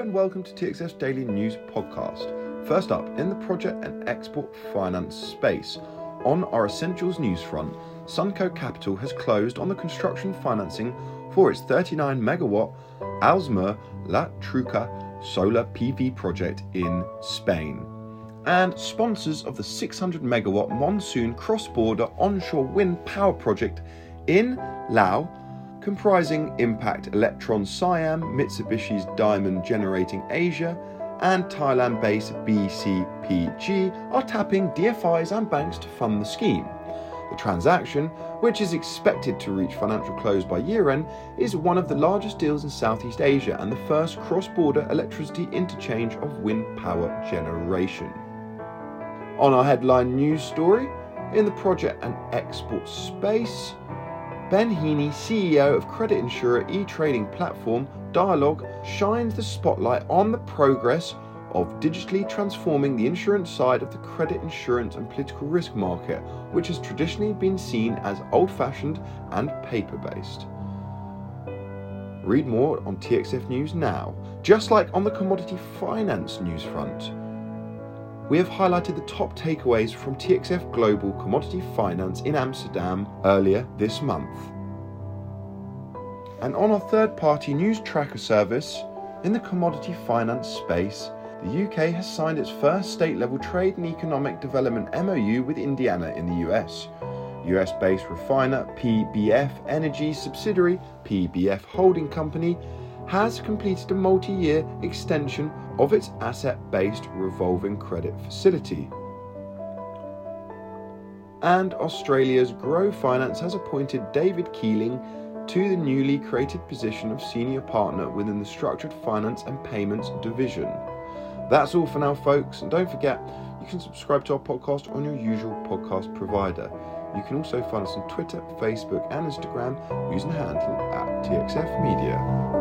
and welcome to TXF's Daily News Podcast. First up, in the project and export finance space, on our Essentials news front, Sunco Capital has closed on the construction financing for its 39 megawatt Alzamur La Truca solar PV project in Spain. And sponsors of the 600 megawatt monsoon cross border onshore wind power project in Laos comprising Impact Electron Siam, Mitsubishi's Diamond Generating Asia, and Thailand based BCPG are tapping DFIs and banks to fund the scheme. The transaction, which is expected to reach financial close by year end, is one of the largest deals in Southeast Asia and the first cross border electricity interchange of wind power generation. On our headline news story, in the project and export space, Ben Heaney, CEO of credit insurer e trading platform Dialogue, shines the spotlight on the progress of digitally transforming the insurance side of the credit insurance and political risk market, which has traditionally been seen as old fashioned and paper based. Read more on TXF News now. Just like on the commodity finance news front, we have highlighted the top takeaways from TXF Global Commodity Finance in Amsterdam earlier this month. And on our third party news tracker service, in the commodity finance space, the UK has signed its first state level trade and economic development MOU with Indiana in the US. US based refiner PBF Energy subsidiary PBF Holding Company has completed a multi year extension of its asset based revolving credit facility. And Australia's Grow Finance has appointed David Keeling to the newly created position of senior partner within the structured finance and payments division. That's all for now, folks, and don't forget you can subscribe to our podcast on your usual podcast provider. You can also find us on Twitter, Facebook, and Instagram using the handle at TXF Media.